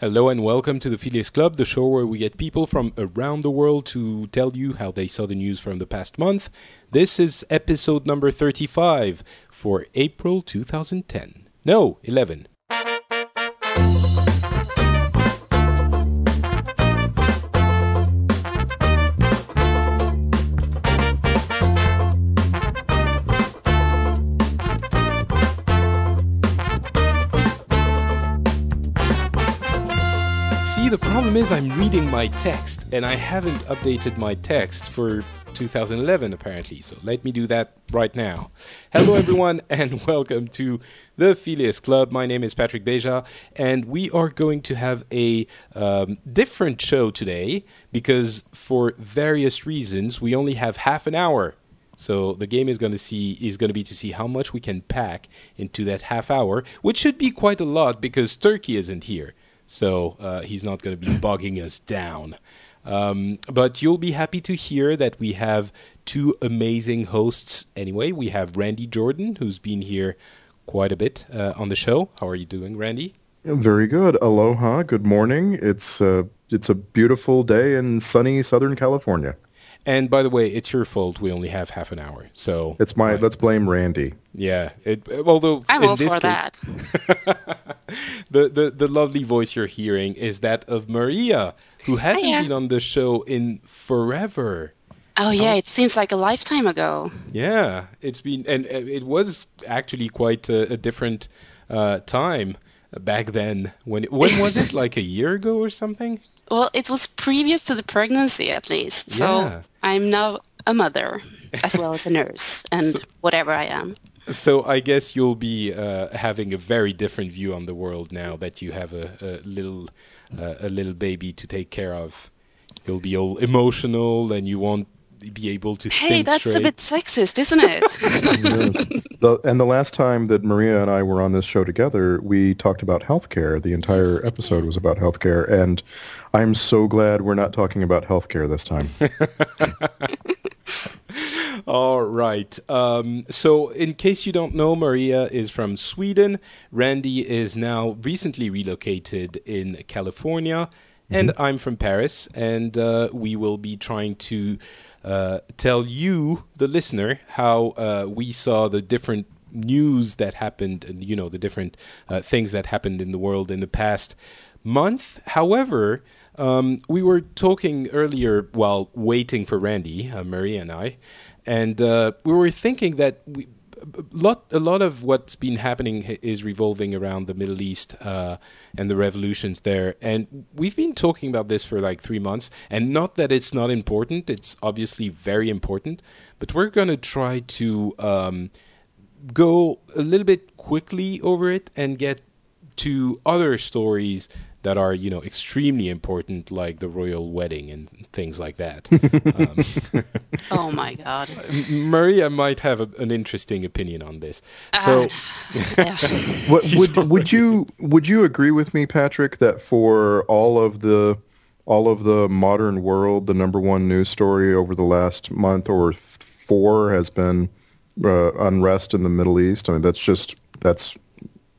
Hello and welcome to the Phileas Club, the show where we get people from around the world to tell you how they saw the news from the past month. This is episode number 35 for April 2010. No, 11. Problem is I'm reading my text and I haven't updated my text for 2011 apparently. So let me do that right now. Hello everyone and welcome to the Phileas Club. My name is Patrick Beja and we are going to have a um, different show today because for various reasons we only have half an hour so the game is going to see is going to be to see how much we can pack into that half hour, which should be quite a lot because Turkey isn't here, so uh, he's not going to be bogging us down. Um, but you'll be happy to hear that we have two amazing hosts. Anyway, we have Randy Jordan, who's been here quite a bit uh, on the show. How are you doing, Randy? Very good. Aloha. Good morning. It's uh, it's a beautiful day in sunny Southern California. And by the way, it's your fault. We only have half an hour, so It's my. Let's blame Randy. yeah. It, although I'm in all this for case, that. the, the the lovely voice you're hearing is that of Maria, who hasn't Hiya. been on the show in forever. Oh yeah, it seems like a lifetime ago. Yeah, it's been and uh, it was actually quite a, a different uh, time back then. When when was it? Like a year ago or something? Well, it was previous to the pregnancy at least. So Yeah. I'm now a mother as well as a nurse and So- whatever I am. So I guess you'll be uh, having a very different view on the world now that you have a, a little uh, a little baby to take care of. You'll be all emotional and you won't be able to Hey, think that's straight. a bit sexist, isn't it? The, and the last time that Maria and I were on this show together, we talked about healthcare. The entire episode was about healthcare, and I'm so glad we're not talking about healthcare this time. All right. Um, so, in case you don't know, Maria is from Sweden. Randy is now recently relocated in California. And I'm from Paris. And uh, we will be trying to uh, tell you, the listener, how uh, we saw the different news that happened and, you know, the different uh, things that happened in the world in the past month. However, um, we were talking earlier while waiting for Randy, uh, Maria and I, and uh, we were thinking that we, lot, a lot of what's been happening is revolving around the Middle East uh, and the revolutions there. And we've been talking about this for like three months. And not that it's not important; it's obviously very important. But we're going to try to um, go a little bit quickly over it and get to other stories that are, you know, extremely important, like the royal wedding and things like that. um, oh my god. Maria might have a, an interesting opinion on this. So, Yeah. What, She's would would you would you agree with me, Patrick, that for all of the all of the modern world, the number one news story over the last month or four has been uh, unrest in the Middle East? I mean, that's just that's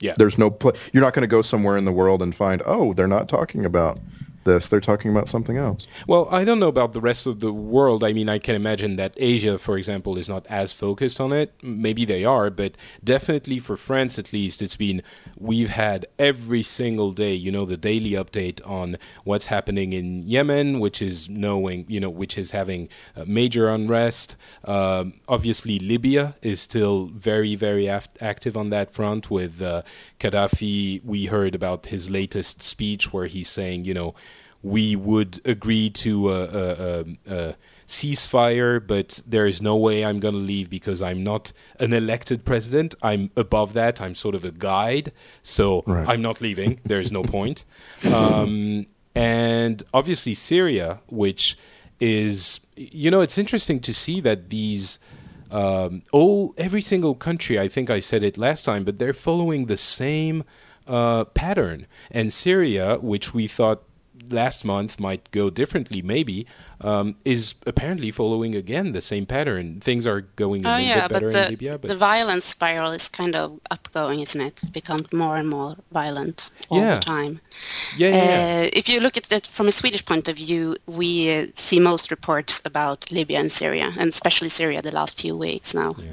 yeah. there's no pla You're not going to go somewhere in the world and find oh they're not talking about this. They're talking about something else. Well, I don't know about the rest of the world. I mean, I can imagine that Asia, for example, is not as focused on it. Maybe they are, but definitely for France at least, it's been we've had every single day, you know, the daily update on what's happening in Yemen, which is knowing, you know, which is having major unrest. Um, obviously, Libya is still very, very aft- active on that front with uh, Gaddafi. We heard about his latest speech where he's saying, you know, we would agree to a, a, a, a ceasefire, but there is no way I'm going to leave because I'm not an elected president. I'm above that. I'm sort of a guide, so Right. I'm not leaving. There's no point. Um, and obviously Syria, which is, you know, it's interesting to see that these um, all every single country. I think I said it last time, but they're following the same uh, pattern. And Syria, which we thought last month might go differently, maybe, um, is apparently following again the same pattern. Things are going a Oh little yeah, bit better the, in Libya, but the violence spiral is kind of upgoing, isn't it? It becomes more and more violent all Yeah. the time. yeah, yeah, yeah. Uh, if you look at it from a Swedish point of view, we uh, see most reports about Libya and Syria, and especially Syria the last few weeks now. Yeah.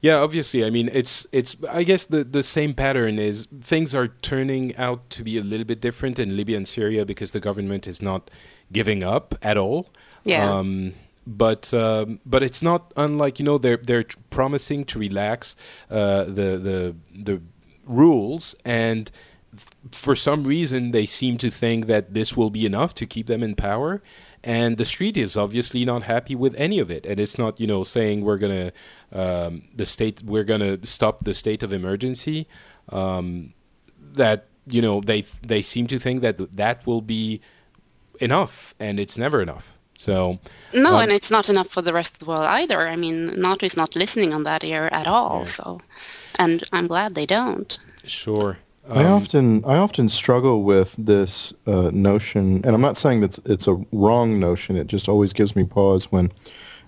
Yeah, obviously. I mean, it's it's. I guess the the same pattern is things are turning out to be a little bit different in Libya and Syria because the government is not giving up at all. Yeah. Um, but um, but it's not unlike you know they're they're promising to relax uh, the the the rules and for some reason they seem to think that this will be enough to keep them in power and the street is obviously not happy with any of it and it's not you know saying we're gonna um, the state we're gonna stop the state of emergency um, that you know they they seem to think that that will be enough and it's never enough so No, Um, and it's not enough for the rest of the world either. I mean, NATO is not listening on that ear at all. Yeah. So, and I'm glad they don't. sure I Um, often I often struggle with this uh, notion, and I'm not saying that it's a wrong notion. It just always gives me pause when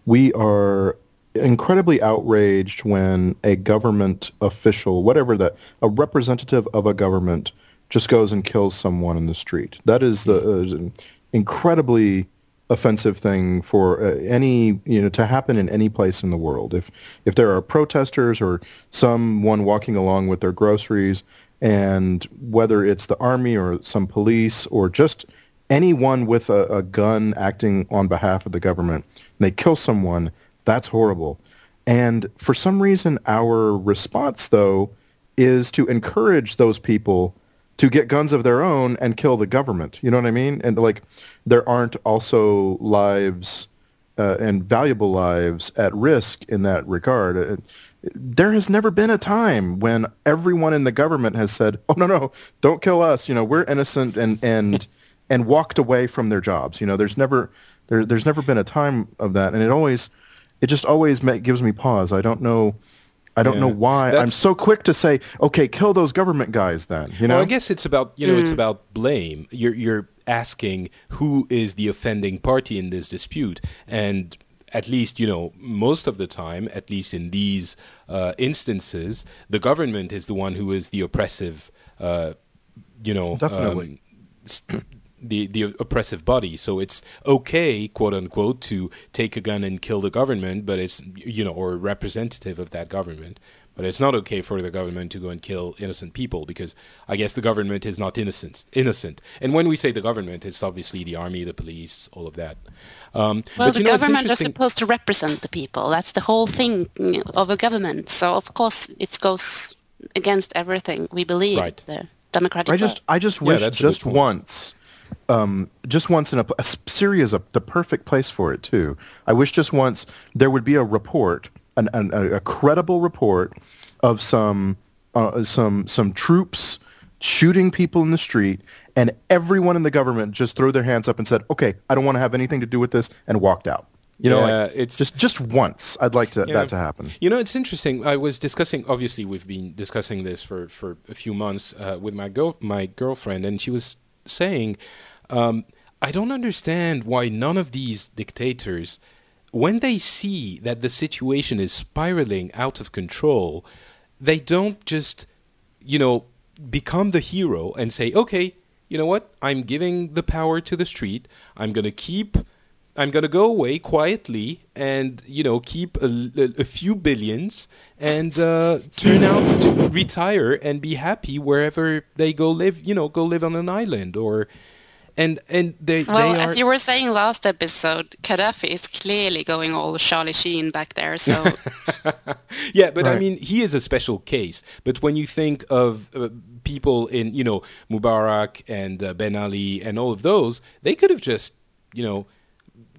we are incredibly outraged when a government official, whatever that, a representative of a government, just goes and kills someone in the street. That is the uh, incredibly offensive thing for uh, any you know to happen in any place in the world. If if there are protesters or someone walking along with their groceries, and whether it's the army or some police or just anyone with a, a gun acting on behalf of the government, they kill someone, that's horrible. And for some reason, our response though is to encourage those people to get guns of their own and kill the government. You know what I mean? And like, there aren't also lives uh, and valuable lives at risk in that regard. Uh, there has never been a time when everyone in the government has said, "Oh no, no, don't kill us. You know, we're innocent," and and and walked away from their jobs. You know, there's never there, there's never been a time of that, and it always it just always gives me pause. I don't know. I don't Yeah. know why I'm so quick to say, okay, kill those government guys. Then you know, Well, I guess it's about you know it's about blame. You're you're asking who is the offending party in this dispute, and at least you know most of the time, at least in these uh, instances, the government is the one who is the oppressive. Uh, you know, Definitely. um, st- the the oppressive body. So it's okay, quote unquote, to take a gun and kill the government, but it's you know, or a representative of that government. But it's not okay for the government to go and kill innocent people because I guess the government is not innocent. Innocent, and when we say the government, it's obviously the army, the police, all of that. Um, Well, but the you know, government are supposed to represent the people. That's the whole thing of a government. So of course it goes against everything we believe. Right. The democratic. I just. I just wish that's a good just point. once, um, just once in a, a Syria is a, the perfect place for it too. I wish just once there would be a report, an, an, a, a credible report of some uh, some some troops shooting people in the street, and everyone in the government just threw their hands up and said, "Okay, I don't want to have anything to do with this," and walked out. You know, Yeah, like it's- just just once. I'd like to, that to happen. You know, it's interesting. I was discussing. Obviously, we've been discussing this for for a few months uh, with my girl, my girlfriend, and she was saying, um, "I don't understand why none of these dictators, when they see that the situation is spiraling out of control, they don't just, you know, become the hero and say, okay." You know what? I'm giving the power to the street. I'm going to keep I'm going to go away quietly and, you know, keep a, a- a few billions and uh, turn out to retire and be happy wherever they go live, you know, go live on an island or. And and they well, they are as you were saying last episode, Gaddafi is clearly going all Charlie Sheen back there. So yeah, but I mean, he is a special case. But when you think of uh, people in, you know, Mubarak and uh, Ben Ali and all of those, they could have just, you know,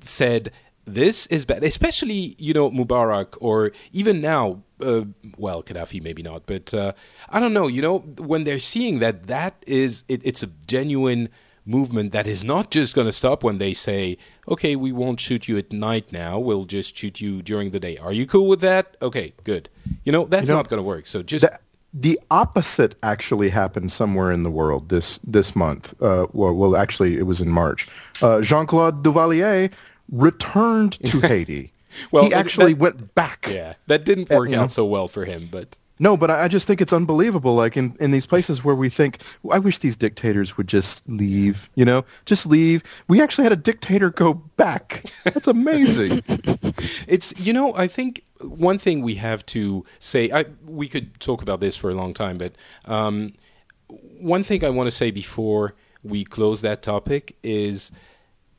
said this is bad, especially you know Mubarak or even now. Uh, well, Gaddafi maybe not, but uh, I don't know. You know, when they're seeing that that is it, it's a genuine movement that is not just going to stop when they say, "Okay, we won't shoot you at night now. We'll just shoot you during the day." Are you cool with that? Okay, good. You know, that's You know, not going to work. So just That, the opposite actually happened somewhere in the world this this month. Uh, well, well, actually, it was in March. Uh, Jean Claude Duvalier returned to Haiti. Well, he actually that- went back. Yeah, that didn't work know. out so well for him, but No, but I I just think it's unbelievable. Like in, in these places where we think, I wish these dictators would just leave, you know, just leave. We actually had a dictator go back. That's amazing. It's you know I think one thing we have to say I we could talk about this for a long time but um, one thing I want to say before we close that topic is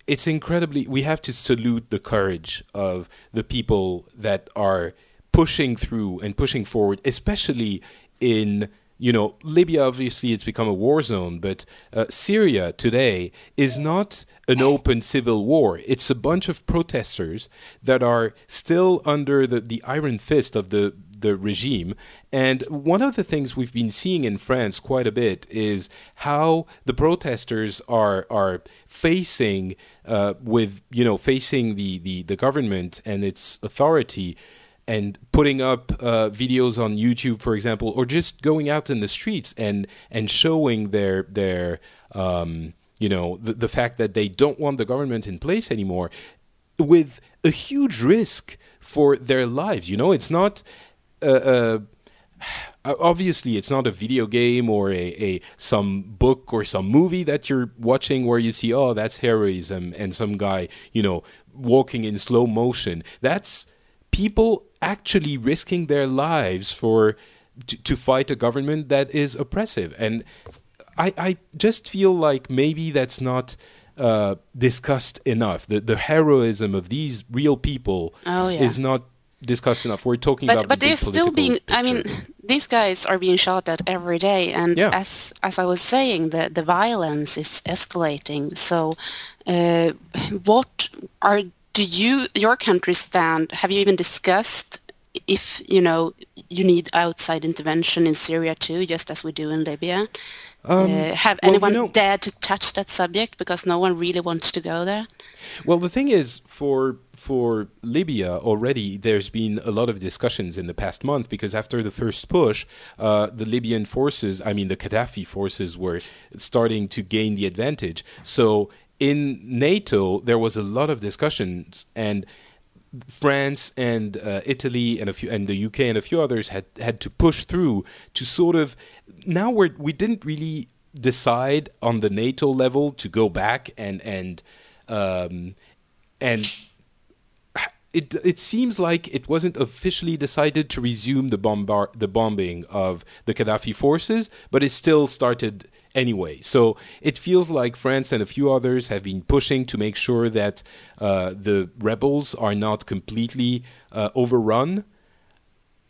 it's incredibly we have to salute the courage of the people that are pushing through and pushing forward especially in you know libya obviously it's become a war zone but uh, syria today is not an open civil war. It's a bunch of protesters that are still under the, the iron fist of the the regime. And one of the things we've been seeing in France quite a bit is how the protesters are are facing uh, with you know facing the, the the government and its authority and putting up uh, videos on YouTube, for example, or just going out in the streets and and showing their their um, you know the, the fact that they don't want the government in place anymore, with a huge risk for their lives. You know, it's not. Uh, uh, obviously it's not a video game or a, a some book or some movie that you're watching where you see oh that's heroism and some guy you know walking in slow motion. That's people actually risking their lives for to, to fight a government that is oppressive. And i i just feel like maybe that's not uh, discussed enough. The the heroism of these real people Oh, yeah. is not discussed enough we're talking but about but the they're still being i mean these guys are being shot at every day. And Yeah. as as i was saying the the violence is escalating. So uh, what are do you your country stand have you even discussed if you know you need outside intervention in syria too just as we do in libya uh, have well, you anyone know- dared to touch that subject because no one really wants to go there Well, the thing is, for for Libya already, there's been a lot of discussions in the past month because after the first push, uh, the Libyan forces, I mean the Gaddafi forces, were starting to gain the advantage. So in NATO, there was a lot of discussions and. France and uh, Italy and a few and the UK and a few others had had to push through to sort of now we're we didn't really decide on the NATO level to go back and and um, and it it seems like it wasn't officially decided to resume the bombar- the bombing of the Gaddafi forces, but it still started anyway. So it feels like France and a few others have been pushing to make sure that uh, the rebels are not completely uh, overrun.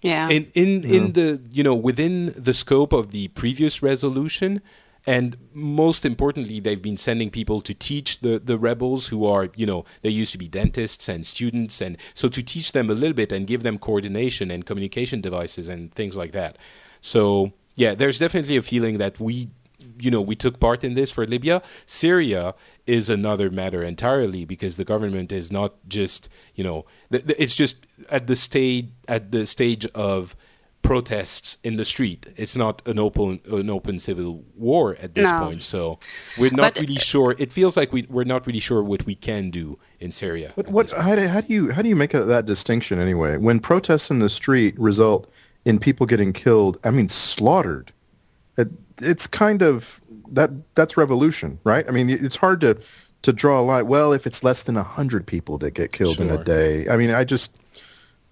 Yeah. In in in the you know within the scope of the previous resolution and most importantly they've been sending people to teach the the rebels who are you know they used to be dentists and students and so to teach them a little bit and give them coordination and communication devices and things like that. So yeah there's definitely a feeling that we you know we took part in this for Libya Syria is another matter entirely because the government is not just you know th- th- it's just at the stage at the stage of protests in the street it's not an open an open civil war at this No. point so we're not But- really sure it feels like we, we're not really sure what we can do in Syria But what? How do, how do you how do you make that, that distinction anyway? When protests in the street result in people getting killed, I mean slaughtered. It, it's kind of that that's revolution, right? I mean, it's hard to to draw a line. Well, if it's less than hundred people that get killed in a day, I mean, I just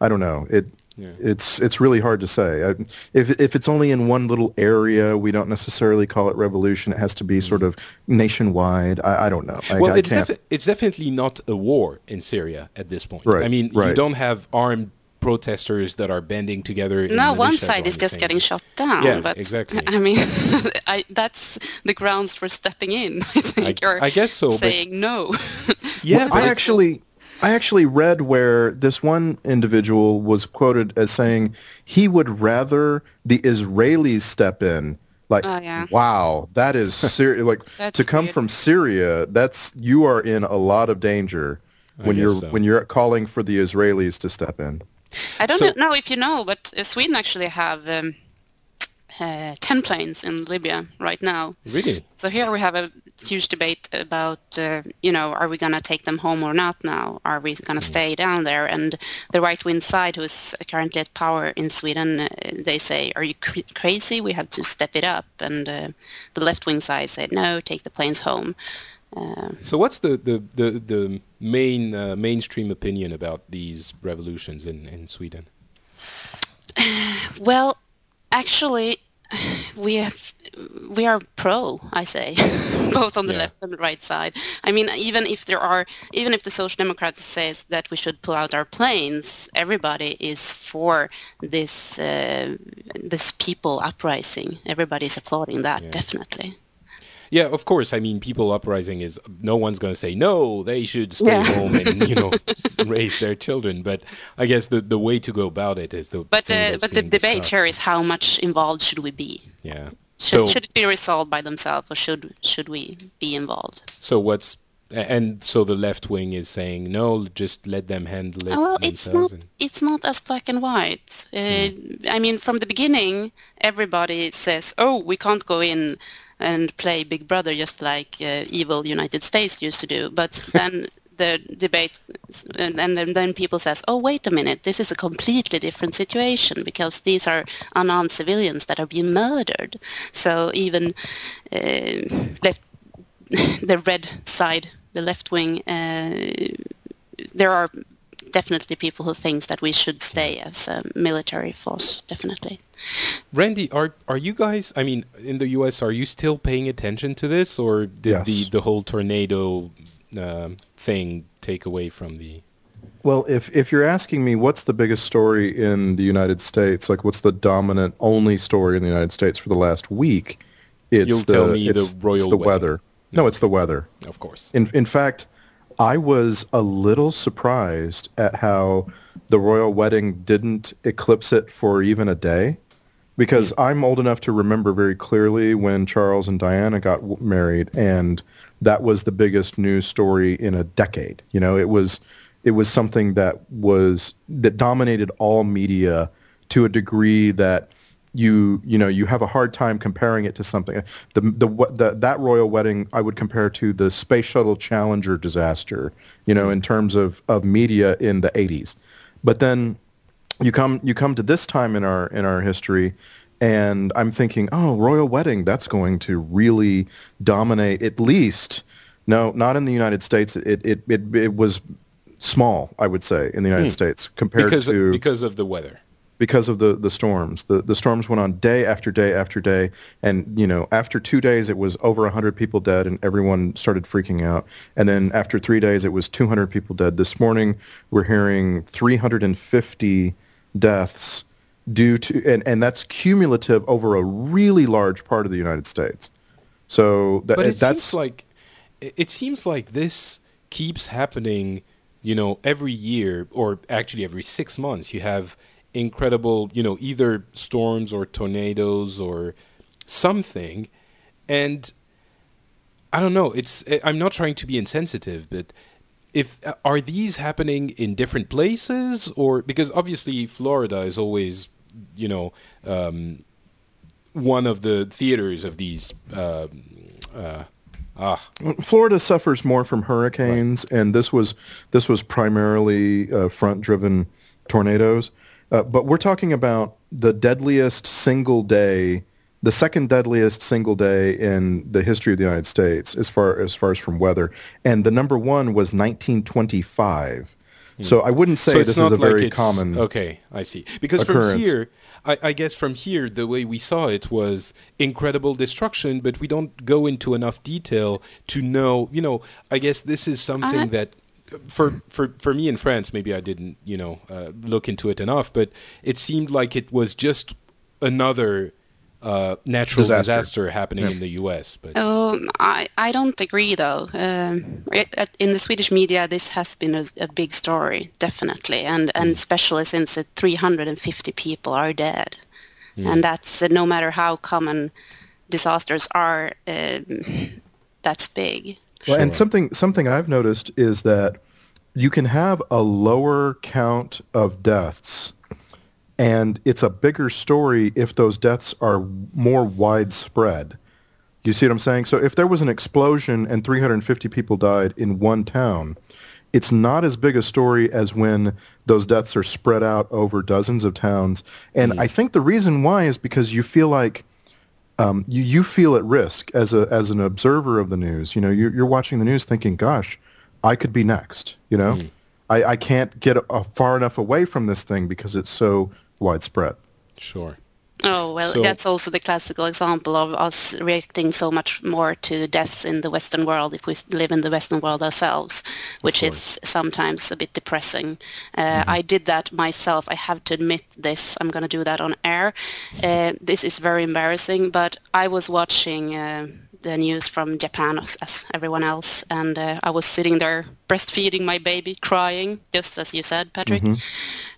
I don't know. It Yeah. it's it's really hard to say. I, if if it's only in one little area, we don't necessarily call it revolution. It has to be sort mm-hmm. of nationwide. I, I don't know. I, well, it's, defi- it's definitely not a war in Syria at this point. Right, I mean, you don't have armed protesters that are banding together. in no, one side is just getting shot down. Yeah, but exactly. I mean, I, that's the grounds for stepping in. I think, I- or I guess so, but- saying no. Yeah, but I actually, I actually read where this one individual was quoted as saying he would rather the Israelis step in. Like, Oh, yeah. wow, that is serious. Like That's to come weird. from Syria, that's you are in a lot of danger when you're so. when you're calling for the Israelis to step in. I don't So- know if you know, but uh, Sweden actually have um, uh, 10 planes in Libya right now. Really? So here we have a huge debate about, uh, you know, are we going to take them home or not now? Are we going to mm. stay down there? And the right-wing side, who is currently at power in Sweden, uh, they say, are you cr- crazy? We have to step it up. And uh, the left-wing side said, no, take the planes home. Uh, so what's the, the, the, the main uh, mainstream opinion about these revolutions in, in Sweden? Well, actually, we have we are pro i say both on the yeah. left and the right side i mean even if there are even if the social democrats says that we should pull out our planes everybody is for this uh, this people uprising everybody is applauding that yeah. definitely yeah, of course. I mean, people uprising is no one's going to say no. They should stay yeah. home and you know raise their children. But I guess the, the way to go about it is the. But uh, but the debate discussed. here is how much involved should we be? Yeah. Should, so, should it be resolved by themselves, or should should we be involved? So what's and so the left wing is saying no, just let them handle it. Well, it's not. And... It's not as black and white. Uh, mm. I mean, from the beginning, everybody says, "Oh, we can't go in and play Big Brother just like uh, evil United States used to do. But then the debate, and, and then people says, "Oh, wait a minute, this is a completely different situation because these are unarmed civilians that are being murdered." So even uh, left, the red side, the left wing, uh, there are definitely people who thinks that we should stay as a military force. Definitely. Randy, are are you guys? I mean, in the U.S., are you still paying attention to this, or did yes. the the whole tornado uh, thing take away from the? Well, if if you're asking me what's the biggest story in the United States, like what's the dominant only story in the United States for the last week, it's You'll the, tell me the royal the weather. No, it's the weather. Of course. In in fact, I was a little surprised at how the royal wedding didn't eclipse it for even a day because mm. I'm old enough to remember very clearly when Charles and Diana got married and that was the biggest news story in a decade. You know, it was it was something that was that dominated all media to a degree that you you know you have a hard time comparing it to something. The, the the that royal wedding I would compare to the space shuttle Challenger disaster you know in terms of of media in the 80s but then you come you come to this time in our in our history and I'm thinking oh royal wedding that's going to really dominate at least no not in the United States. It it it, it was small I would say in the United hmm. States compared because to of, because of the weather because of the, the storms. The, the storms went on day after day after day. And, you know, after two days, it was over 100 people dead and everyone started freaking out. And then after three days, it was 200 people dead. This morning, we're hearing 350 deaths due to, and, and that's cumulative over a really large part of the United States. So that, but it that's seems like, it seems like this keeps happening, you know, every year or actually every six months. You have incredible, you know, either storms or tornadoes or something. And I don't know, it's I'm not trying to be insensitive, but if are these happening in different places or because obviously Florida is always, you know, um, one of the theaters of these uh, uh, Ah. Florida suffers more from hurricanes, right. and this was this was primarily uh, front-driven tornadoes. Uh, but we're talking about the deadliest single day, the second deadliest single day in the history of the United States, as far as far as from weather, and the number one was 1925. Hmm. So I wouldn't say so this is a like very common. Okay, I see. Because occurrence. from here, I, I, guess from here, the way we saw it was incredible destruction, but we don't go into enough detail to know. You know, I guess this is something uh-huh. that for for for me in France, maybe I didn't you know uh, look into it enough, but it seemed like it was just another uh, natural disaster, disaster happening in the U.S. But um, I I don't agree though. Um, it, in the Swedish media, this has been a, a big story, definitely, and and mm. especially since 350 people are dead, mm. and that's uh, no matter how common disasters are, um, that's big. Well, and something something I've noticed is that you can have a lower count of deaths and it's a bigger story if those deaths are more widespread. You see what I'm saying? So if there was an explosion and 350 people died in one town, it's not as big a story as when those deaths are spread out over dozens of towns. And mm. I think the reason why is because you feel like um, you, you feel at risk as a as an observer of the news. You know, you're, you're watching the news thinking, "Gosh, I could be next." You know, mm. I, I can't get a, far enough away from this thing because it's so widespread. Sure. Oh, well, so, that's also the classical example of us reacting so much more to deaths in the Western world if we live in the Western world ourselves, which is sometimes a bit depressing. Uh, mm-hmm. I did that myself. I have to admit this. I'm going to do that on air. Uh, this is very embarrassing, but I was watching. Uh, the news from Japan as, as everyone else, and uh, I was sitting there breastfeeding my baby, crying, just as you said, Patrick, mm-hmm.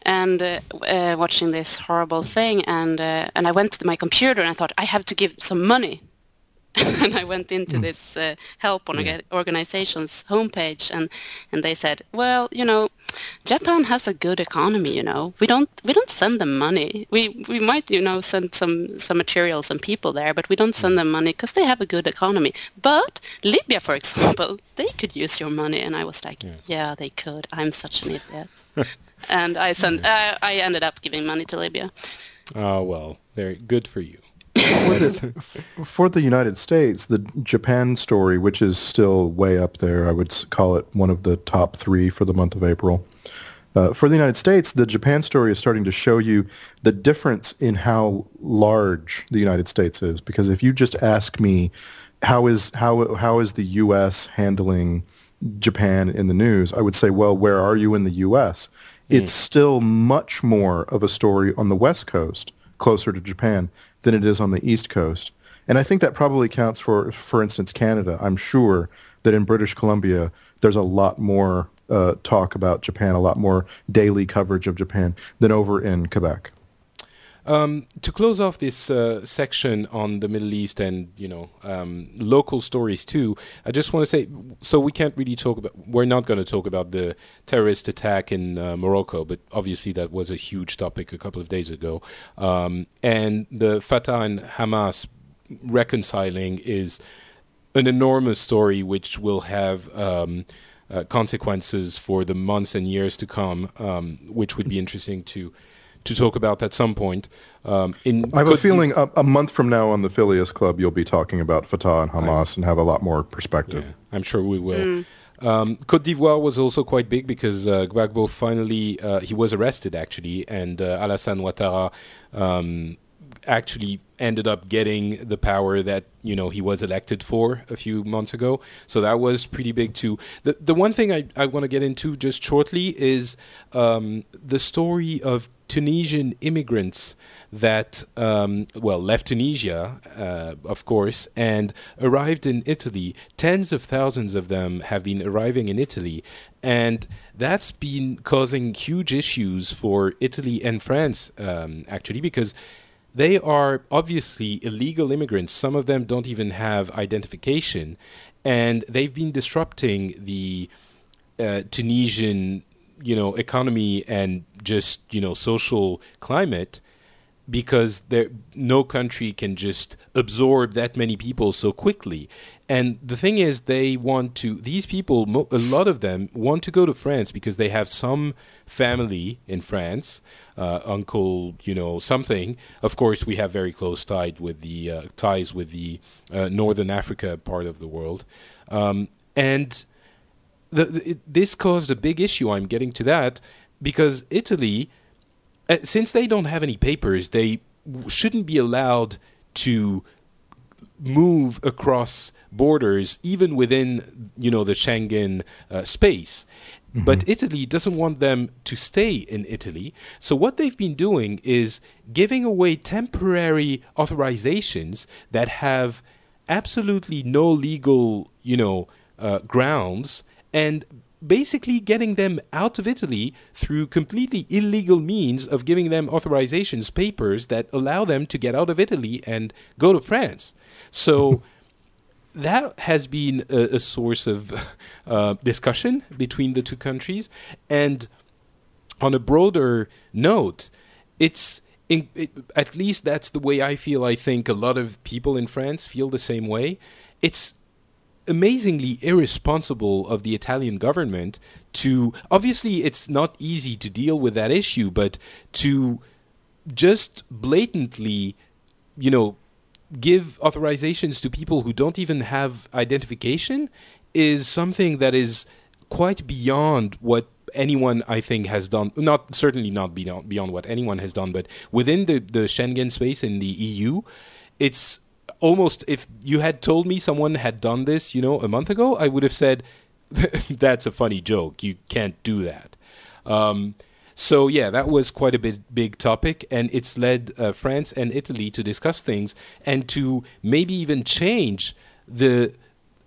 and uh, uh, watching this horrible thing. And uh, and I went to my computer and I thought I have to give some money and I went into mm. this uh, help on yeah. organization's homepage, and and they said, well, you know, Japan has a good economy. You know, we don't we don't send them money. We we might you know send some some materials and people there, but we don't send mm. them money because they have a good economy. But Libya, for example, they could use your money, and I was like, yes. yeah, they could. I'm such an idiot. and I sent uh, I ended up giving money to Libya. Oh well, very good for you for, the, for the United States, the Japan story, which is still way up there, I would call it one of the top three for the month of April. Uh, for the United States, the Japan story is starting to show you the difference in how large the United States is. Because if you just ask me, how is how how is the U.S. handling Japan in the news? I would say, well, where are you in the U.S.? Mm. It's still much more of a story on the West Coast, closer to Japan, than it is on the East Coast. And I think that probably counts for, for instance, Canada. I'm sure that in British Columbia, there's a lot more uh, talk about Japan, a lot more daily coverage of Japan than over in Quebec. Um, to close off this uh, section on the Middle East and you know um, local stories too, I just want to say so we can't really talk about we're not going to talk about the terrorist attack in uh, Morocco, but obviously that was a huge topic a couple of days ago, um, and the Fatah and Hamas reconciling is an enormous story which will have. Um, uh, consequences for the months and years to come, um, which would be interesting to to talk about at some point. Um, in I have a feeling a, a, month from now on the Phileas Club, you'll be talking about Fatah and Hamas I, and have a lot more perspective. Yeah, I'm sure we will. Mm. Um, Cote d'Ivoire was also quite big because uh, Gbagbo finally uh, he was arrested actually, and uh, Alassane Ouattara um, actually ended up getting the power that you know he was elected for a few months ago. So that was pretty big too. The the one thing I, I want to get into just shortly is um, the story of Tunisian immigrants that um, well left Tunisia, uh, of course, and arrived in Italy. Tens of thousands of them have been arriving in Italy, and that's been causing huge issues for Italy and France um, actually because they are obviously illegal immigrants. Some of them don't even have identification, and they've been disrupting the uh, Tunisian, you know, economy and just you know social climate because there no country can just absorb that many people so quickly. And the thing is they want to these people a lot of them want to go to france because they have some family in france uh, uncle you know something. Of course we have very close tied with the uh, ties with the uh, northern africa part of the world. Um, and the, the, it, this caused a big issue i'm getting to that because italy uh, since they don't have any papers, they shouldn't be allowed to move across borders even within you know the Schengen uh, space mm-hmm. but Italy doesn't want them to stay in Italy so what they've been doing is giving away temporary authorizations that have absolutely no legal you know uh, grounds and basically getting them out of Italy through completely illegal means of giving them authorizations, papers that allow them to get out of Italy and go to France. So that has been a, a source of uh, discussion between the two countries. And on a broader note, it's in, it, at least that's the way I feel. I think a lot of people in France feel the same way. It's amazingly irresponsible of the Italian government to obviously it's not easy to deal with that issue, but to just blatantly, you know, give authorizations to people who don't even have identification is something that is quite beyond what anyone I think has done. Not certainly not beyond beyond what anyone has done, but within the the Schengen space in the EU, it's almost if you had told me someone had done this, you know, a month ago, I would have said that's a funny joke. You can't do that. Um, so yeah, that was quite a bit big topic, and it's led uh, France and Italy to discuss things and to maybe even change the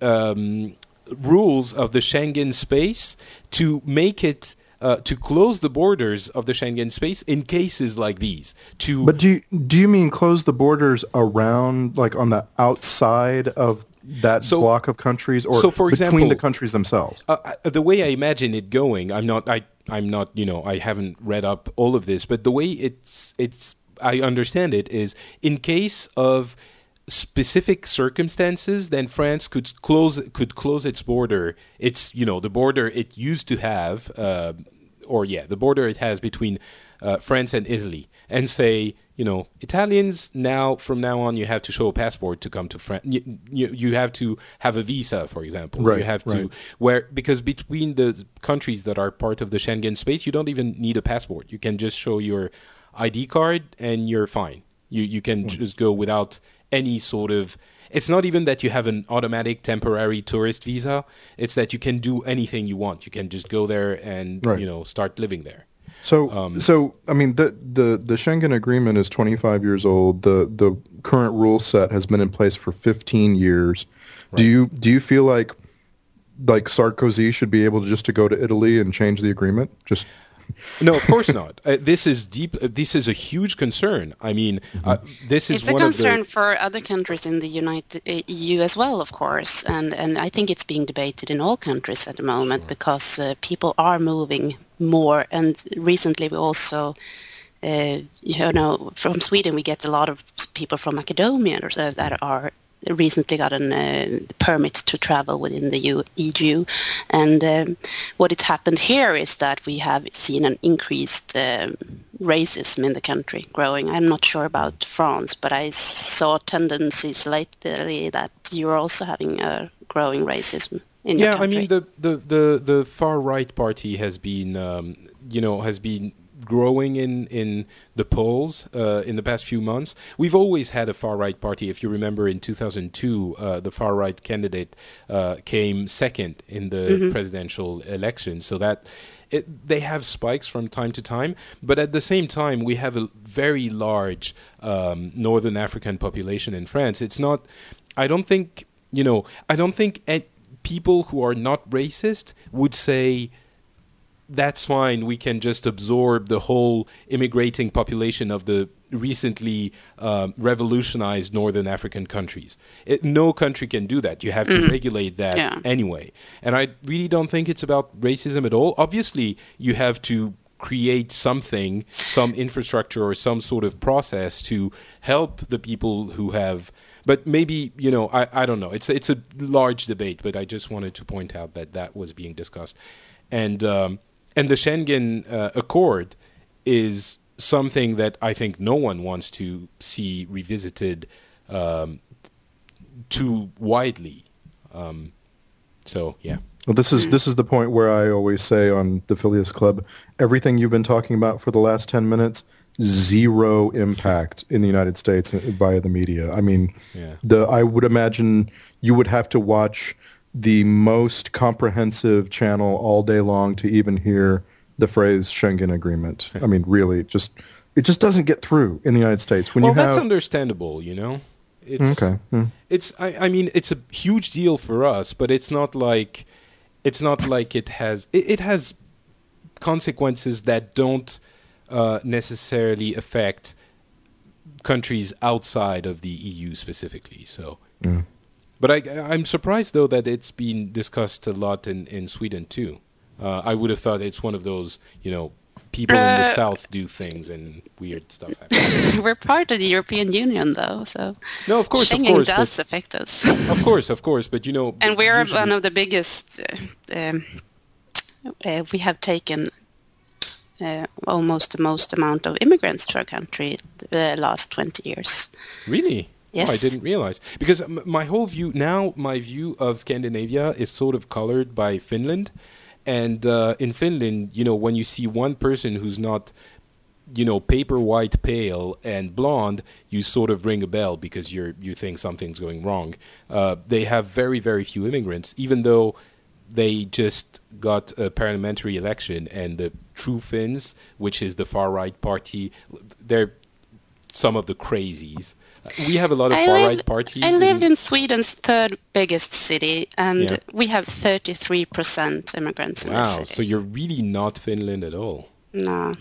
um, rules of the Schengen space to make it. Uh, to close the borders of the Schengen space in cases like these. To But do you, do you mean close the borders around, like on the outside of that So- block of countries, or so for example, between the countries themselves? uh, uh, the way I imagine it going, I'm not, I, I'm not, you know, I haven't read up all of this, but the way it's, it's, I understand it is in case of specific circumstances, then France could close, could close its border. It's, you know, the border it used to have, uh, or yeah, the border it has between uh, France and Italy, and say, you know, Italians now from now on you have to show a passport to come to France. You, you, you have to have a visa, for example. Right, you have to right. where because between the countries that are part of the Schengen space, you don't even need a passport. You can just show your ID card and you're fine. You you can Hmm. just go without any sort of. It's not even that you have an automatic temporary tourist visa. It's that you can do anything you want. You can just go there and Right. you know start living there. So, Um, so I mean, the, the the Schengen Agreement is 25 years old. The the current rule set has been in place for 15 years. Do you do you feel like like Sarkozy should be able to just to go to Italy and change the agreement? Just No, of course not. Uh, this is deep. Uh, this is a huge concern. I mean, uh, this is It's a concern of the. for other countries in the United uh, EU as well, of course, and and I think it's being debated in all countries at the moment because uh, people are moving more, and recently we also. Uh, you know, from Sweden, we get a lot of people from Macedonia that that are recently got a uh, permit to travel within the EU. And um, what it happened here is that we have seen an increased um, racism in the country growing. I'm not sure about France, but I saw tendencies lately that you're also having a growing racism in your Yeah, I mean the, the, the, the far right party has been um, you know has been growing in in the polls uh, in the past few months. We've always had a far right party. If you remember, in 2002, uh, the far right candidate uh, came second in the presidential election. So that it, they have spikes from time to time, but at the same time, we have a very large um, Northern African population in France. It's not. I don't think you know. I don't think. people who are not racist would say that's fine. We can just absorb the whole immigrating population of the recently um, revolutionized northern African countries. It, no country can do that. You have to regulate that Yeah. anyway. And I really don't think it's about racism at all. Obviously, you have to create something, some infrastructure or some sort of process to help the people who have. But maybe you know, I, I don't know. It's it's a large debate, but I just wanted to point out that that was being discussed, and um, and the Schengen uh, Accord is something that I think no one wants to see revisited um, too widely. Um, so yeah. well, this is this is the point where I always say on the Phileas Club, everything you've been talking about for the last 10 minutes, zero impact in the United States via the media. I mean, Yeah. the I would imagine you would have to watch the most comprehensive channel all day long to even hear the phrase Schengen Agreement. I mean, really, it just it just doesn't get through in the United States when well, you have. that's understandable, you know. It's, Okay, hmm. It's. I, I mean, it's a huge deal for us, but it's not like, it's not like it has. It, it has consequences that don't uh, necessarily affect countries outside of the EU specifically. So. But I, I'm surprised though that it's been discussed a lot in, in Sweden too. Uh, I would have thought it's one of those, you know, people in the Uh, south do things and weird stuff happens. We're part of the European Union, though, so no, of course, of course, does affect us. of course, of course, but you know, and we're usually- one of the biggest. Uh, um, uh, we have taken uh, almost the most amount of immigrants to our country the last 20 years. Really? Oh, I didn't realize. Because my whole view now, my view of Scandinavia is sort of colored by Finland, and uh, in Finland, you know, when you see one person who's not, you know, paper white, pale, and blonde, you sort of ring a bell because you're you think something's going wrong. Uh, they have very very few immigrants, even though they just got a parliamentary election, and the True Finns, which is the far right party, they're some of the crazies. Uh, We have a lot of I far live, right parties. I live in Sweden's third biggest city, and Yeah. we have 33% immigrants in the Wow, so you're really not Finland at all. no.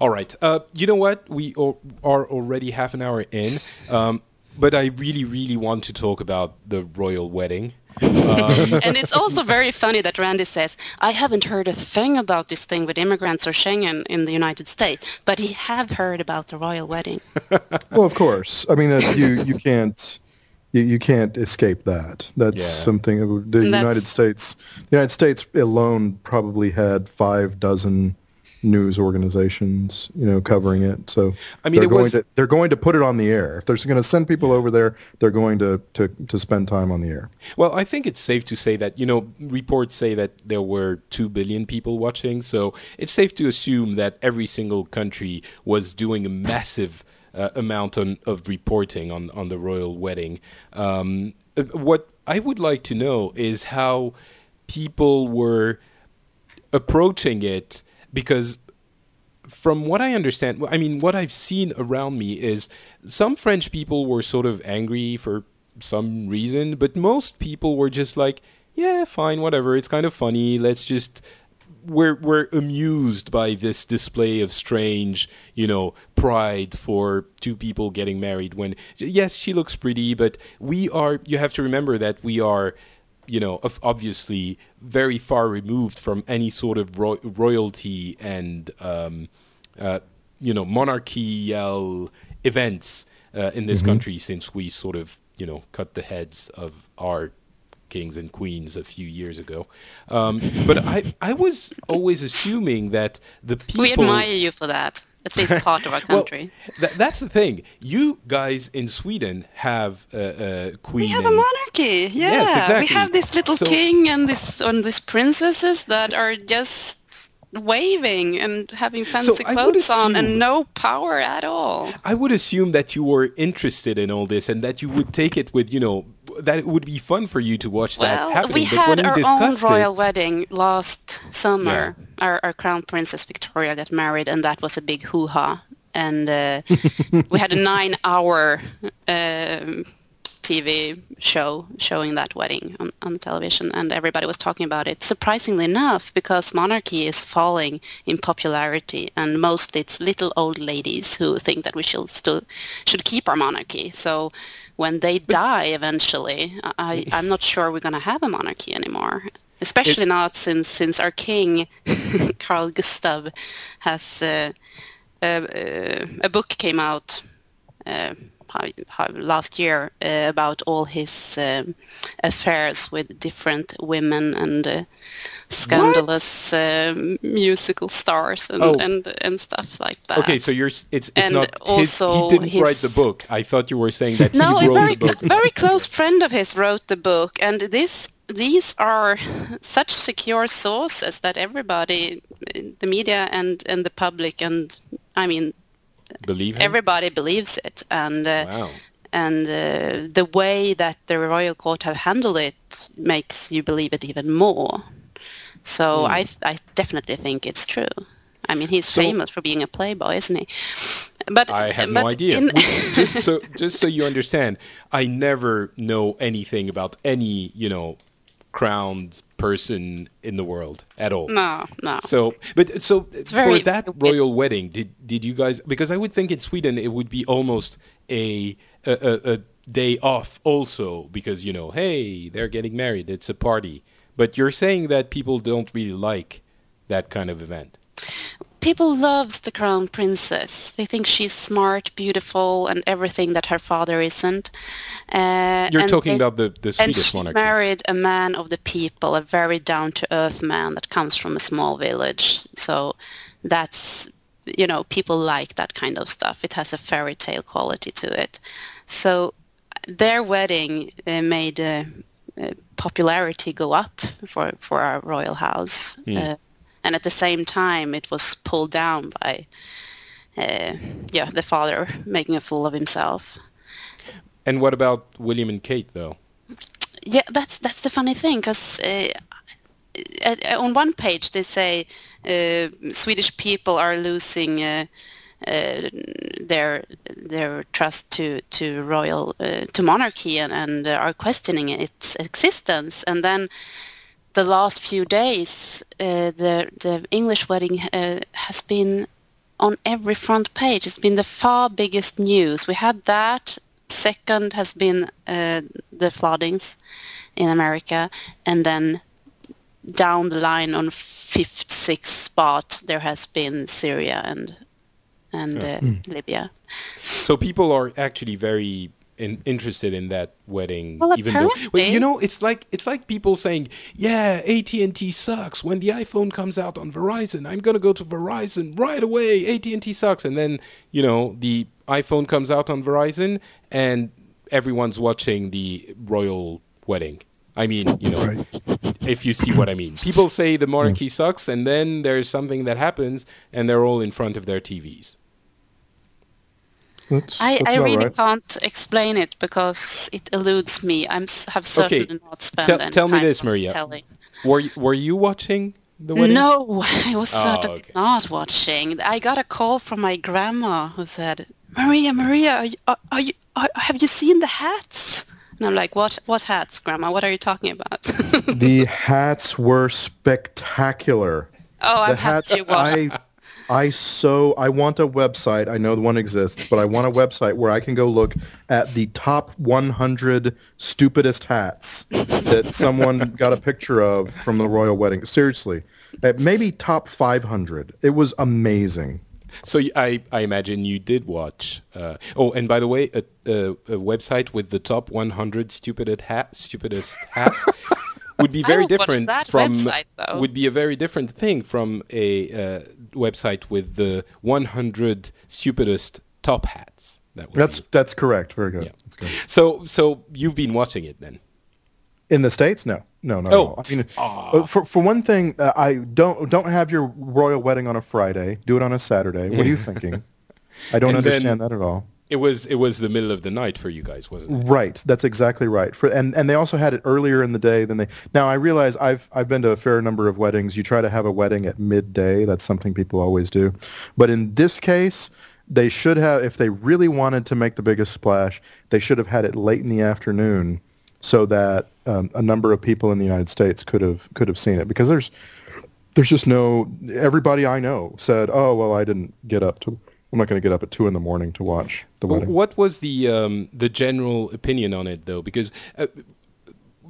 All right. Uh, you know what? We al- are already half an hour in, um, but I really, really want to talk about the royal wedding. And it's also very funny that Randy says, I haven't heard a thing about this thing with immigrants or Schengen in the United States, but he have heard about the royal wedding. Well, of course. I mean, uh, you you can't you, you can't escape that. That's Yeah. something the that's- United States. The United States alone probably had five dozen news organizations, you know, covering it. So I mean, they're it going was- to they're going to put it on the air. If they're going to send people over there, they're going to, to to spend time on the air. Well, I think it's safe to say that, you know, reports say that there were 2 billion people watching. So it's safe to assume that every single country was doing a massive uh, amount on, of reporting on, on the royal wedding. Um, what I would like to know is how people were approaching it because from what I understand, I mean, what I've seen around me is some French people were sort of angry for some reason, but most people were just like, yeah, fine, whatever. It's kind of funny. Let's just. We're we're amused by this display of strange, you know, pride for two people getting married. When yes, she looks pretty, but we are. You have to remember that we are you know, obviously very far removed from any sort of ro- royalty and, um, uh, you know, monarchical events uh, in this country since we sort of, you know, cut the heads of our kings and queens a few years ago. Um, but I, I was always assuming that the people. We admire you for that, at least part of our Well, country. tha- that's the thing. You guys in Sweden have a, a queen. we have a monarchy, yeah. Yes, exactly. We have this little So- king and this and these princesses that are just waving and having fancy would clothes on and no power at all. I would assume that you were interested in all this and that you would take it with, you know, that it would be fun for you to watch that Well, happening. we but had when we our own royal it, wedding last summer. Our, our crown princess Victoria got married, and that was a big hoo-ha. And uh, we had a nine-hour um, TV show showing that wedding on, on the television, and everybody was talking about it. Surprisingly enough, because monarchy is falling in popularity, and mostly it's little old ladies who think that we should still should keep our monarchy. So when they die eventually, I, I'm not sure we're going to have a monarchy anymore. Especially not since since our king Carl Gustav has uh, uh, a book came out uh, how, how, last year uh, about all his um, affairs with different women and uh, scandalous um musical stars and, Oh. and and stuff like that. okay, so you're it's it's And not his, he didn't write the book. I thought you were saying that no, he a wrote very the book. No, a very close friend of his wrote the book, and this these are such secure sources that everybody, the media and and the public, and I mean Believe him? everybody believes it, and uh, Wow. and uh, the way that the royal court have handled it makes you believe it even more. So Hmm. I I definitely think it's true. I mean, he's So- famous for being a playboy, isn't he? But I have but no idea. just so just so you understand, I never know anything about any, you know, crowned person in the world at all. no, no. So, but so for that royal wedding, did did you guys? Because I would think in Sweden it would be almost a, a, a day off, also because you know, hey, they're getting married, it's a party. But you're saying that people don't really like that kind of event. People loves the crown princess. They think she's smart, beautiful, and everything that her father isn't. Uh, You're talking they, about the, the Swedish and she monarchy. married a man of the people, a very down-to-earth man that comes from a small village. So that's you know people like that kind of stuff. It has a fairy tale quality to it. So their wedding uh, made uh, uh popularity go up for for our royal house. Mm and at the same time it was pulled down by uh, yeah the father making a fool of himself. And what about william and kate though? Yeah that's that's the funny thing because uh, on one page they say uh, swedish people are losing uh, uh, their their trust to to royal uh, to monarchy and, and are questioning its existence. And then the last few days, uh, the the English wedding uh, has been on every front page. It's been the far biggest news. We had that. Second has been uh, the floodings in America, and then down the line on fifth, sixth spot there has been Syria and and yeah. mm. Libya. So people are actually very in, interested in that wedding well, even though well, you know it's like it's like people saying yeah AT&T sucks when the iPhone comes out on Verizon I'm going to go to Verizon right away AT&T sucks and then you know the iPhone comes out on Verizon and everyone's watching the royal wedding I mean, you know, right. if you see what I mean. People say the monarchy mm. sucks, and then there's something that happens, and they're all in front of their TVs. That's, I, that's I really right. can't explain it because it eludes me. I have certainly okay. not spent tell, tell me this, Maria. Telling. Were you, were you watching the wedding? No, I was oh, certainly okay. not watching. I got a call from my grandma who said, "Maria, Maria, are you, are, are you, are, have you seen the hats?" And I'm like, "What? What hats, Grandma? What are you talking about?" the hats were spectacular. Oh, the I'm hats, happy you I I so I want a website. I know the one exists, but I want a website where I can go look at the top 100 stupidest hats that someone got a picture of from the royal wedding. Seriously, at maybe top 500. It was amazing. So I, I imagine you did watch. Uh, oh, and by the way, a, a, a, website with the top 100 stupidest hat, stupidest hats would be very different from website, would be a very different thing from a uh, website with the 100 stupidest top hats. That that's be. that's correct. Very good. Yeah. So so you've been watching it then. In the states, no, no, no. Oh, I mean, uh, for for one thing, uh, I don't don't have your royal wedding on a Friday. Do it on a Saturday. What are you thinking? I don't understand that at all. It was it was the middle of the night for you guys, wasn't it? Right. That's exactly right. For and, and they also had it earlier in the day than they. Now I realize I've I've been to a fair number of weddings. You try to have a wedding at midday. That's something people always do. But in this case, they should have if they really wanted to make the biggest splash, they should have had it late in the afternoon so that um, a number of people in the United States could have could have seen it because there's there's just no everybody I know said, "Oh, well, I didn't get up to I'm not going to get up at two in the morning to watch the wedding. What was the um, the general opinion on it, though? Because uh,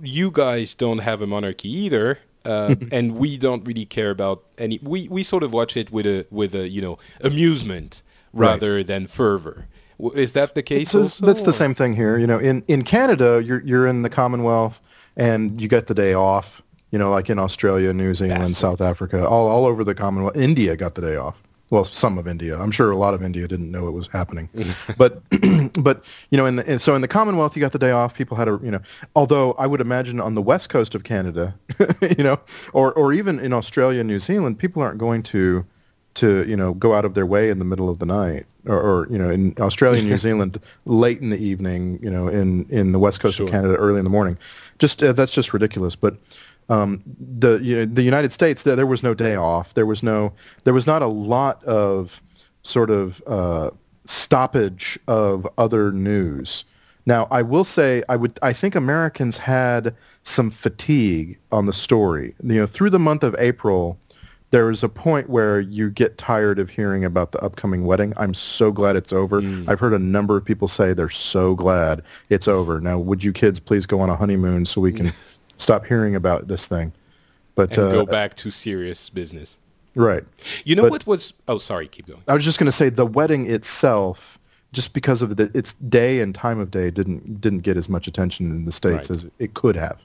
you guys don't have a monarchy either, uh, and we don't really care about any. We, we sort of watch it with a with a you know amusement rather right. than fervor. Is that the case? It's, that's the same thing here. You know, in in Canada, you're you're in the Commonwealth, and you get the day off. You know, like in Australia, New Zealand, South Africa, all all over the Commonwealth. India got the day off well, some of India. I'm sure a lot of India didn't know it was happening, but but you know, in the, so in the Commonwealth, you got the day off. People had a you know, although I would imagine on the west coast of Canada, you know, or or even in Australia and New Zealand, people aren't going to to you know go out of their way in the middle of the night, or, or you know, in Australia and New Zealand, late in the evening, you know, in in the west coast sure. of Canada, early in the morning. Just uh, that's just ridiculous, but um, the you know, the United States there, there was no day off. There was no there was not a lot of sort of uh, stoppage of other news. Now, I will say I would I think Americans had some fatigue on the story. You know, through the month of April, there is a point where you get tired of hearing about the upcoming wedding. I'm so glad it's over. Mm. I've heard a number of people say they're so glad it's over. Now, would you kids please go on a honeymoon so we can stop hearing about this thing. But uh, go back to serious business. Right. You know But- what was? Oh, sorry. Keep going. I was just going to say the wedding itself, just because of the, its day and time of day, didn't didn't get as much attention in the states Right. as it could have.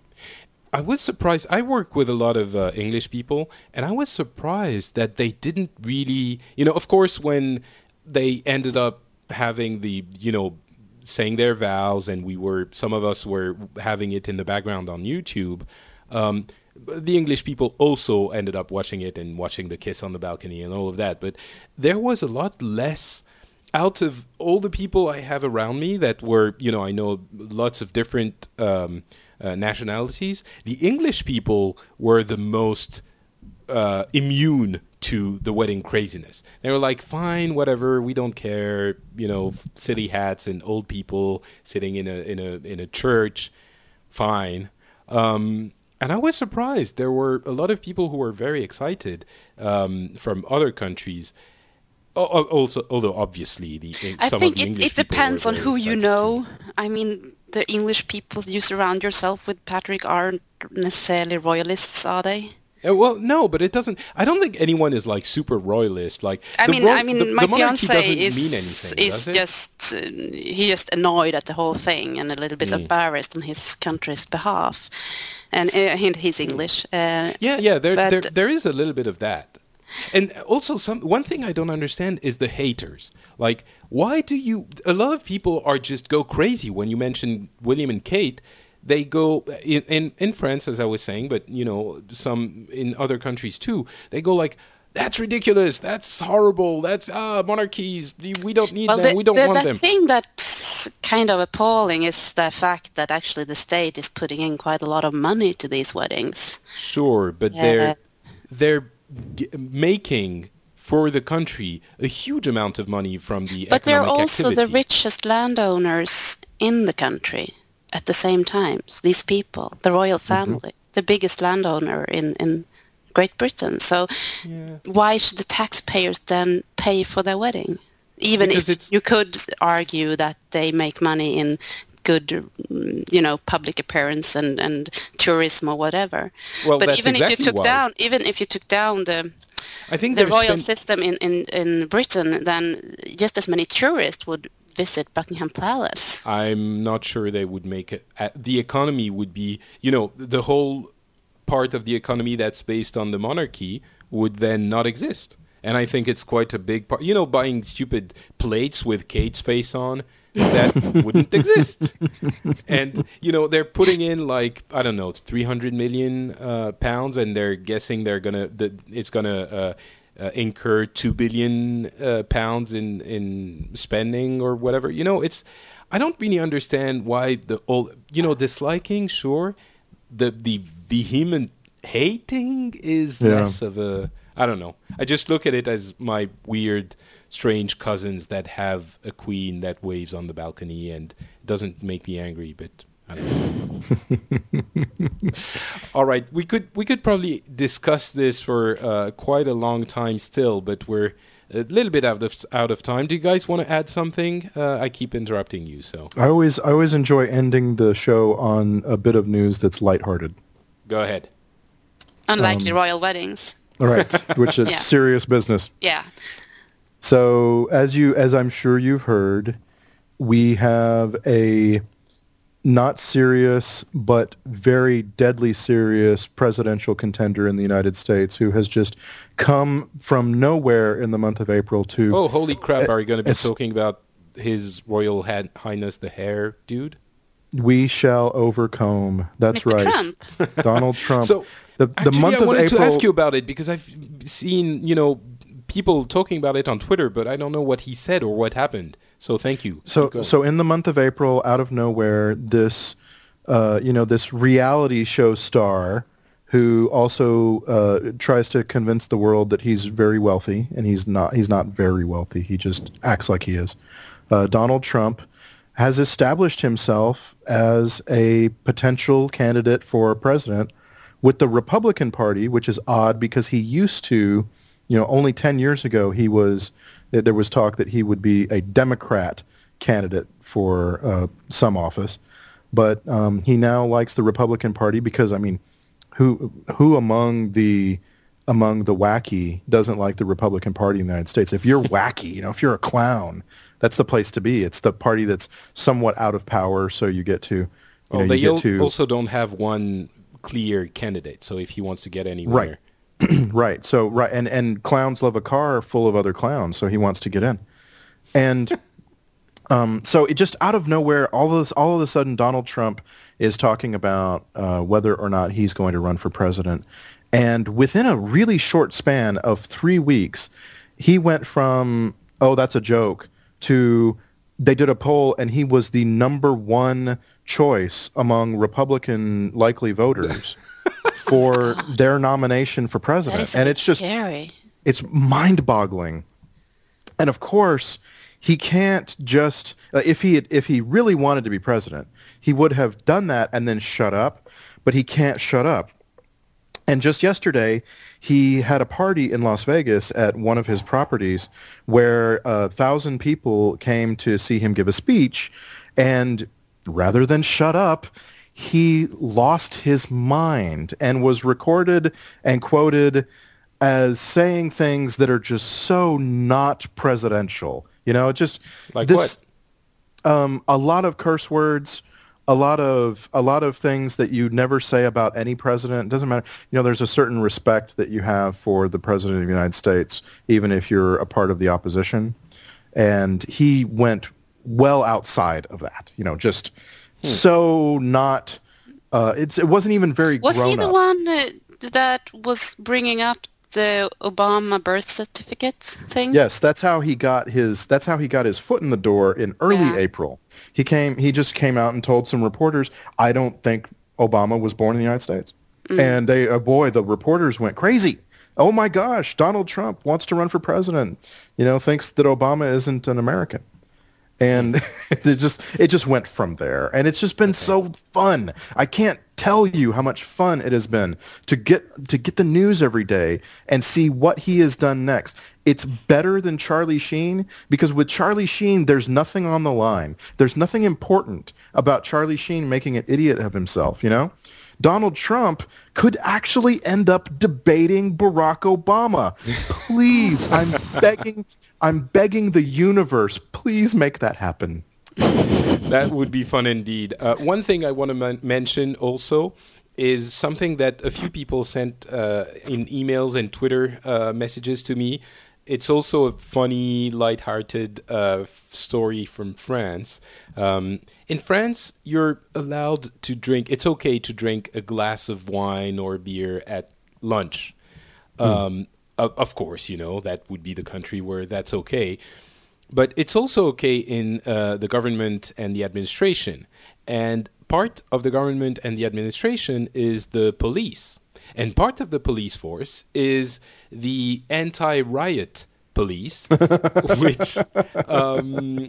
I was surprised. I work with a lot of uh, English people, and I was surprised that they didn't really. You know, of course, when they ended up having the, you know, saying their vows, and we were some of us were having it in the background on YouTube. Um, the English people also ended up watching it and watching the kiss on the balcony and all of that, but there was a lot less out of all the people I have around me that were, you know, I know lots of different um, uh, nationalities. The English people were the most uh, immune to the wedding craziness. They were like, fine, whatever, we don't care. You know, city hats and old people sitting in a in a in a church, fine. Um, and I was surprised. There were a lot of people who were very excited um, from other countries. O- Also, although obviously the I some think of the it, English it depends on who you know. too. I mean, the English people you surround yourself with, Patrick, aren't necessarily royalists, are they? Uh, well, no, but it doesn't. I don't think anyone is like super royalist. Like I mean, I mean, the, my the fiance is mean anything. is just uh, he just annoyed at the whole thing and a little bit Mm. embarrassed on his country's behalf, and uh, he's English. Uh, Yeah, yeah, there, But- there, there is a little bit of that. And also, some one thing I don't understand is the haters. Like, why do you? A lot of people are just go crazy when you mention William and Kate. They go in, in in France, as I was saying, but you know, some in other countries too. They go like, "That's ridiculous. That's horrible. That's ah monarchies. We don't need Well, them. the, we don't the, want the them." thing that's kind of appalling is the fact that actually the state is putting in quite a lot of money to these weddings. Sure, but Yeah. they're they're g- making for the country a huge amount of money from the But they're also the richest landowners in the country at the same time. These people, the royal Mm-hmm. family, the biggest landowner in, in Great Britain. So why should the taxpayers then pay for their wedding? Even Because if you could argue that they make money in good, mm, you know, public appearance and, and tourism or whatever. Well, but even if you took why. down, even if you took down the I think the royal spend- system in, in, in Britain, then just as many tourists would visit Buckingham Palace. I'm not sure they would make it. Uh, the economy would be, you know, the whole part of the economy that's based on the monarchy would then not exist. And I think it's quite a big part. You know, buying stupid plates with Kate's face on, that wouldn't exist. And, you know, they're putting in like, I don't know, 300 million uh, pounds, and they're guessing they're going to, that it's going to, uh, uh, incur two billion uh, pounds in in spending or whatever. You know, it's I don't really understand why the old you know disliking sure the the vehement hating is Yeah. less of a I don't know. I just look at it as my weird strange cousins that have a queen that waves on the balcony and doesn't make me angry but I don't know. All right, we could we could probably discuss this for uh, quite a long time still, but we're a little bit out of out of time. Do you guys want to add something? Uh, I keep interrupting you, so I always I always enjoy ending the show on a bit of news that's lighthearted. go ahead. Unlikely royal weddings. All right, which is Yeah. serious business. Yeah. So, as you as I'm sure you've heard, we have a not serious but very deadly serious presidential contender in the United States who has just come from nowhere in the month of April to Oh, holy crap! Are you going to be talking about His Royal Highness the Hair dude? we shall overcome. That's Mr. right. Trump. Donald Trump. So the the actually, month I of wanted April to ask you about it because I've seen you know people talking about it on Twitter, but I don't know what he said or what happened. So thank you. So, so in the month of April, out of nowhere, this, uh, you know, this reality show star who also uh, tries to convince the world that he's very wealthy, and he's not. He's not very wealthy. He just acts like he is. Uh, Donald Trump has established himself as a potential candidate for president with the Republican Party, which is odd because he used to, you know, only 10 years ago he was, there was talk that he would be a Democrat candidate for uh, some office. But um, he now likes the Republican Party because, I mean, who who among the among the wacky doesn't like the Republican Party in the United States. If you're wacky, you know, if you're a clown, that's the place to be. It's the party that's somewhat out of power, so you get to. You well, know, they you get to, also don't have one clear candidate. So if he wants to get anywhere, right, right. So right, and and clowns love a car full of other clowns, so he wants to get in, and. Um, so it just out of nowhere, all of this, all of a sudden, Donald Trump is talking about uh, whether or not he's going to run for president, and within a really short span of three weeks, he went from "oh, that's a joke" to they did a poll and he was the number one choice among Republican likely voters for their nomination for president. and it's just scary. It's mind-boggling. And of course, he can't just uh, if he if he really wanted to be president, he would have done that and then shut up, but he can't shut up. And just yesterday, he had a party in Las Vegas at one of his properties where a thousand people came to see him give a speech. And rather than shut up, he lost his mind and was recorded and quoted as saying things that are just so not presidential. You know, just like this, what? Um, a lot of curse words, a lot of a lot of things that you never say about any president. It doesn't matter. You know, there's a certain respect that you have for the president of the United States, even if you're a part of the opposition. And he went well outside of that. You know, just hmm. so not. Uh, it's it wasn't even very. Good. Was he the up. one uh, that was bringing up the Obama birth certificate thing? Yes, that's how he got his. That's how he got his foot in the door in early yeah. April. He came. He just came out and told some reporters, "I don't think Obama was born in the United States." Mm. And they, uh, boy, the reporters went crazy. Oh my gosh, Donald Trump wants to run for president. You know, thinks that Obama isn't an American and hmm. it just it just went from there. And it's just been okay. so fun. I can't tell you how much fun it has been to get to get the news every day and see what he has done next. It's better than charlie sheen because with charlie sheen there's nothing on the line. There's nothing important about charlie sheen making an idiot of himself you know Donald Trump could actually end up debating Barack Obama. Please, I'm begging I'm begging the universe, please make that happen. that would be fun indeed. Uh, one thing I want to man- mention also is something that a few people sent uh, in emails and Twitter uh, messages to me. It's also a funny, light-hearted uh, story from France. Um, in France, you're allowed to drink. It's okay to drink a glass of wine or beer at lunch. Hmm. Um, of course, you know, that would be the country where that's okay. But it's also okay in uh, the government and the administration. And part of the government and the administration is the police. And part of the police force is the anti riot police, which um,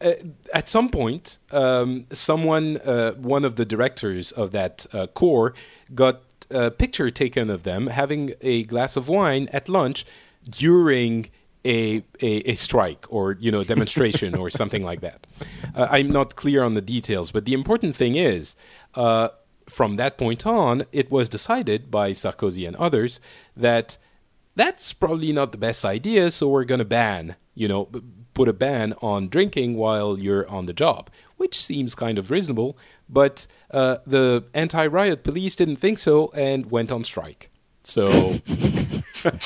uh, at some point, um, someone, uh, one of the directors of that uh, corps, got a picture taken of them having a glass of wine at lunch during a, a, a, strike or you know demonstration or something like that. Uh, I'm not clear on the details, but the important thing is, uh, from that point on, it was decided by Sarkozy and others that that's probably not the best idea, so we're going to ban, you know, put a ban on drinking while you're on the job, which seems kind of reasonable. But uh, the anti-riot police didn't think so and went on strike. So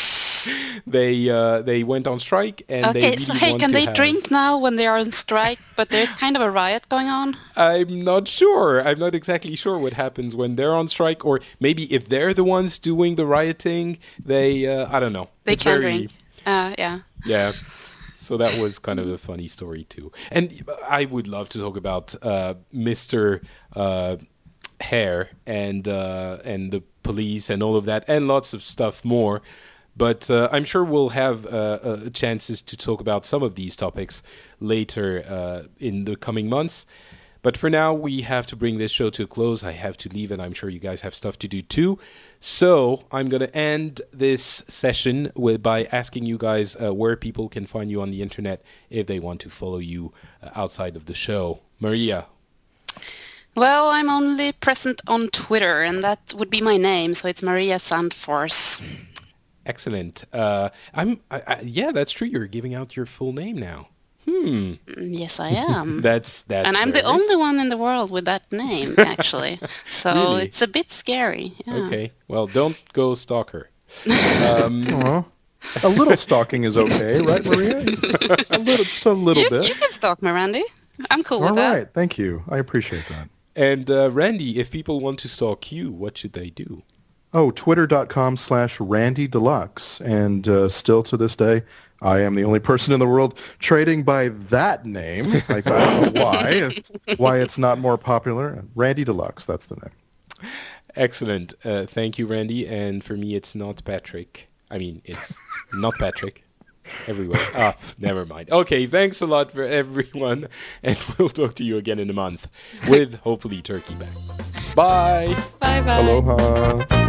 they uh, they went on strike and okay, they really so hey, can they have... drink now when they are on strike? But there's kind of a riot going on. I'm not sure. I'm not exactly sure what happens when they're on strike, or maybe if they're the ones doing the rioting, they uh, I don't know. They it's can very... drink. Uh, yeah. Yeah. So that was kind of a funny story too. And I would love to talk about uh, Mr. Uh, Hare and uh, and the police and all of that, and lots of stuff more. But uh, I'm sure we'll have uh, uh, chances to talk about some of these topics later in the coming months. But for now, we have to bring this show to a close. I have to leave, and I'm sure you guys have stuff to do too. So I'm going to end this session with, by asking you guys uh, where people can find you on the internet if they want to follow you uh, outside of the show. Maria. Well, I'm only present on Twitter, and that would be my name, so it's Maria Sandfors. Excellent. Uh, I'm. I, I, yeah, that's true. You're giving out your full name now. Hmm. Mm, Yes, I am. That's that's. and I'm the nice. only one in the world with that name, actually. So Really? it's a bit scary. Yeah. Okay. Well, don't go stalk her. Aw. A little stalking is okay, right, Maria? a little, just a little You, bit. you can stalk me, Randy. I'm cool All with right, that. All right. thank you. I appreciate that. And uh, Randy, if people want to stalk you, what should they do? Oh, twitter.com slash Randy Deluxe. And uh, still to this day, I am the only person in the world trading by that name. Like, I don't know why. why it's not more popular. Randy Deluxe, that's the name. Excellent. Uh, thank you, Randy. And for me, it's not Patrick. I mean, it's not Patrick. Everywhere. Ah, never mind. Okay, thanks a lot for everyone, and we'll talk to you again in a month with hopefully Turkey back. Bye. Bye bye. Aloha.